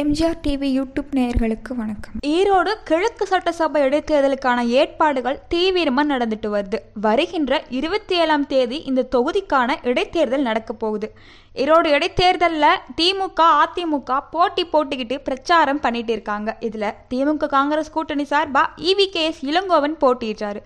MGR TV YouTube நேயர்களுக்கு வணக்கம். ஈரோடு கிழக்கு சட்டசபை இடைத்தேர்தலுக்கான ஏற்பாடுகள் தீவிரமாக நடந்துட்டு வருது. வருகின்ற இருபத்தி ஏழாம் தேதி இந்த தொகுதிக்கான இடைத்தேர்தல் நடக்க போகுது. ஈரோடு இடைத்தேர்தலில் திமுக அதிமுக போட்டி போட்டுக்கிட்டு பிரச்சாரம் பண்ணிட்டு இருக்காங்க. இதில் திமுக காங்கிரஸ் கூட்டணி சார்பாக E V K S Elangovan போட்டியிடுறாரு.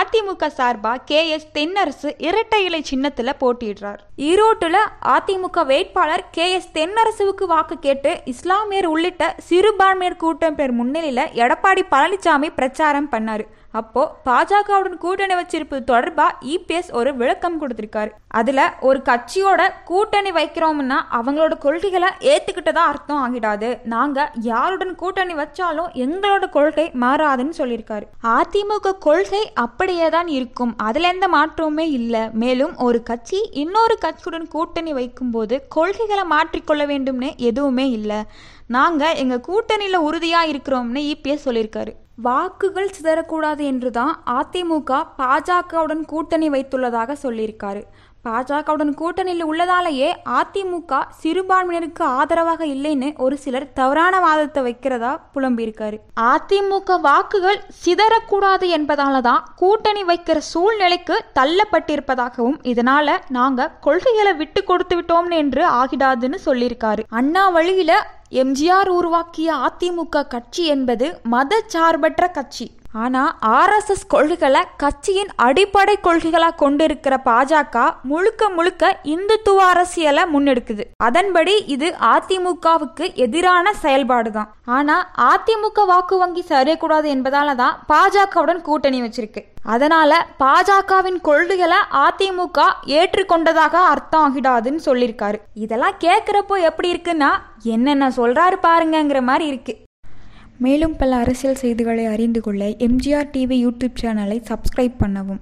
AIADMK சார்பாக கே எஸ் தென்னரசு இரட்டை இலை சின்னத்தில் போட்டியிடுறார். ஈரோட்டில் அதிமுக வேட்பாளர் கே எஸ் தென்னரசுவுக்கு வாக்கு கேட்டு இஸ்லாமியர் உள்ளிட்ட சிறுபான்மையர் கூட்டம் பேர் முன்னிலையில் எடப்பாடி பழனிசாமி பிரச்சாரம் பண்ணார். அப்போ பாஜகவுடன் கூட்டணி வச்சிருப்பது தொடர்பா இபிஎஸ் ஒரு விளக்கம் கொடுத்திருக்காரு. அதுல ஒரு கட்சியோட கூட்டணி வைக்கிறோம்னா அவங்களோட கொள்கைகளை ஏத்துக்கிட்டதா அர்த்தம் ஆகிடாது. நாங்க யாருடன் கூட்டணி வச்சாலும் எங்களோட கொள்கை மாறாதுன்னு சொல்லியிருக்காரு. அதிமுக கொள்கை அப்படியே தான் இருக்கும். அதுல எந்த மாற்றமுமே இல்லை. மேலும் ஒரு கட்சி இன்னொரு கட்சியுடன் கூட்டணி வைக்கும்போது கொள்கைகளை மாற்றிக்கொள்ள வேண்டும்னு எதுவுமே இல்லை. நாங்க எங்க கூட்டணியில உறுதியா இருக்கிறோம்னு இபிஎஸ் சொல்லியிருக்காரு. வாக்குகள் சிதறக்கூடாது என்றுதான் அதிமுக பாஜகவுடன் கூட்டணி வைத்துள்ளதாக சொல்லியிருக்காரு. பாஜகவுடன் கூட்டணியில் உள்ளதாலேயே அதிமுக சிறுபான்மையினருக்கு ஆதரவாக இல்லைன்னு ஒரு சிலர் தவறான வாதத்தை வைக்கிறதா புலம்பியிருக்காரு. அதிமுக வாக்குகள் சிதறக்கூடாது என்பதால தான் கூட்டணி வைக்கிற சூழ்நிலைக்கு தள்ளப்பட்டிருப்பதாகவும் இதனால நாங்க கொள்கைகளை விட்டு கொடுத்து விட்டோம்னு என்று ஆகிடாதுன்னு சொல்லியிருக்காரு. அண்ணா வழியில எம்ஜிஆர் உருவாக்கிய அதிமுக கட்சி என்பது மத சார்பற்ற கட்சி. ஆனால் ஆர்எஸ்எஸ் கொள்கைகளை கட்சியின் அடிப்படை கொள்கைகளாக கொண்டிருக்கிற பாஜக முழுக்க முழுக்க இந்துத்துவ அரசியலை முன்னெடுக்குது. அதன்படி இது அதிமுகவுக்கு எதிரான செயல்பாடு தான் ஆனால் அதிமுக வாக்கு வங்கி சரியக்கூடாது என்பதால தான் பாஜகவுடன் கூட்டணி வச்சிருக்கு. அதனால பாஜகவின் கொள்கைகளை அதிமுக ஏற்றுக்கொண்டதாக அர்த்தம் ஆகிடாதுன்னு சொல்லியிருக்காரு. இதெல்லாம் கேட்குறப்போ எப்படி இருக்குன்னா என்னென்ன சொல்றாரு பாருங்கங்கிற மாதிரி இருக்கு. மேலும் பல அரசியல் செய்திகளை அறிந்து கொள்ள எம்ஜிஆர் டிவி யூடியூப் சேனலை சப்ஸ்கிரைப் பண்ணவும்.